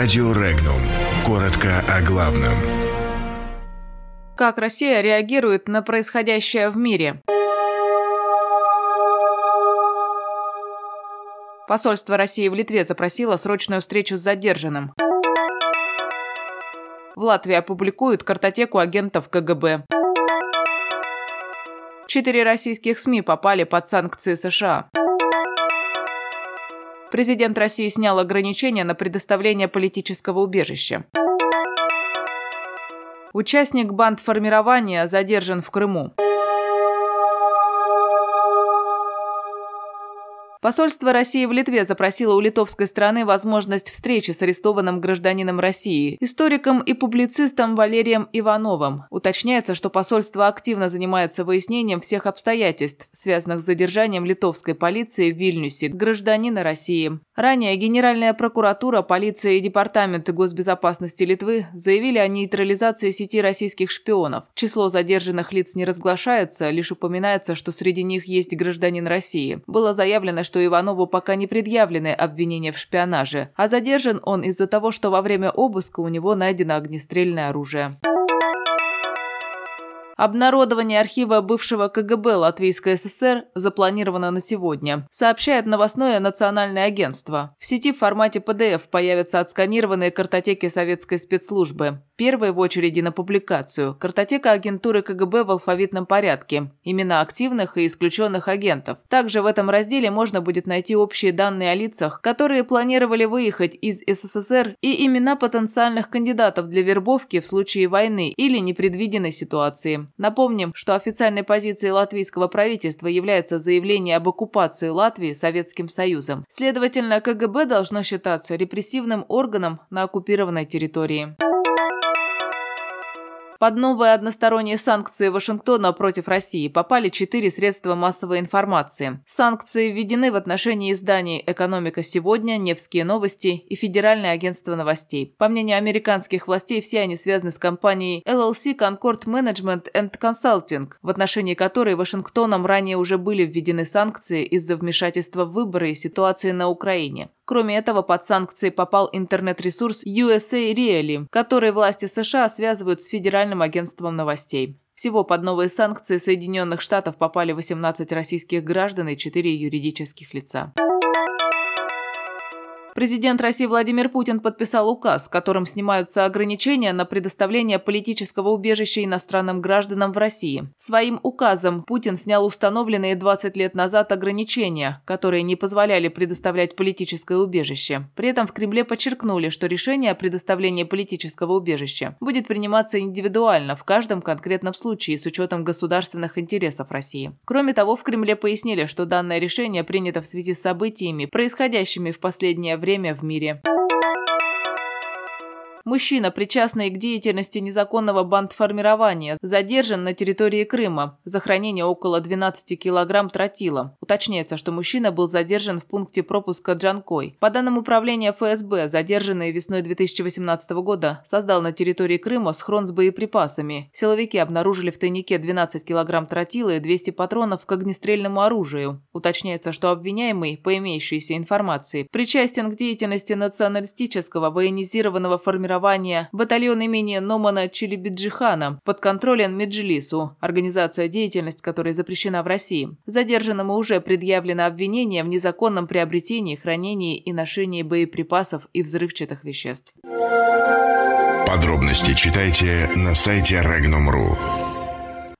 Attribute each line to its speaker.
Speaker 1: Радио Регнум. Коротко о главном.
Speaker 2: Как Россия реагирует на происходящее в мире? Посольство России в Литве запросило срочную встречу с задержанным. В Латвии опубликуют картотеку агентов КГБ. Четыре российских СМИ попали под санкции США. Президент России снял ограничения на предоставление политического убежища. Участник бандформирования задержан в Крыму. Посольство России в Литве запросило у литовской страны возможность встречи с арестованным гражданином России, историком и публицистом Валерием Ивановым. Уточняется, что посольство активно занимается выяснением всех обстоятельств, связанных с задержанием литовской полиции в Вильнюсе гражданина России. Ранее Генеральная прокуратура, полиция и департаменты госбезопасности Литвы заявили о нейтрализации сети российских шпионов. Число задержанных лиц не разглашается, лишь упоминается, что среди них есть гражданин России. Было заявлено, что Иванову пока не предъявлены обвинения в шпионаже, а задержан он из-за того, что во время обыска у него найдено огнестрельное оружие. Обнародование архива бывшего КГБ Латвийской ССР запланировано на сегодня, сообщает новостное национальное агентство. В сети в формате PDF появятся отсканированные картотеки советской спецслужбы. Первой в очереди на публикацию – картотека агентуры КГБ в алфавитном порядке, имена активных и исключенных агентов. Также в этом разделе можно будет найти общие данные о лицах, которые планировали выехать из СССР и имена потенциальных кандидатов для вербовки в случае войны или непредвиденной ситуации. Напомним, что официальной позицией латвийского правительства является заявление об оккупации Латвии Советским Союзом. Следовательно, КГБ должно считаться репрессивным органом на оккупированной территории. Под новые односторонние санкции Вашингтона против России попали четыре средства массовой информации. Санкции введены в отношении изданий «Экономика сегодня», «Невские новости» и Федеральное агентство новостей. По мнению американских властей, все они связаны с компанией LLC Concord Management and Consulting, в отношении которой Вашингтоном ранее уже были введены санкции из-за вмешательства в выборы и ситуации на Украине. Кроме этого, под санкции попал интернет-ресурс USA Reali, который власти США связывают с Федеральным агентством новостей. Всего под новые санкции Соединенных Штатов попали 18 российских граждан и 4 юридических лица. Президент России Владимир Путин подписал указ, которым снимаются ограничения на предоставление политического убежища иностранным гражданам в России. Своим указом Путин снял установленные 20 лет назад ограничения, которые не позволяли предоставлять политическое убежище. При этом в Кремле подчеркнули, что решение о предоставлении политического убежища будет приниматься индивидуально в каждом конкретном случае с учетом государственных интересов России. Кроме того, в Кремле пояснили, что данное решение принято в связи с событиями, происходящими в последнее время в мире. Мужчина, причастный к деятельности незаконного бандформирования, задержан на территории Крыма за хранение около 12 килограмм тротила. Уточняется, что мужчина был задержан в пункте пропуска Джанкой. По данным управления ФСБ, задержанный весной 2018 года создал на территории Крыма схрон с боеприпасами. Силовики обнаружили в тайнике 12 килограмм тротила и 200 патронов к огнестрельному оружию. Уточняется, что обвиняемый, по имеющейся информации, причастен к деятельности националистического военизированного формирования формирования батальон имени Номана Челебиджихана под контролем Меджлису, организация деятельность которой запрещена в России. Задержанному уже предъявлено обвинение в незаконном приобретении, хранении и ношении боеприпасов и взрывчатых веществ.
Speaker 1: Подробности читайте на сайте Regnum.ru.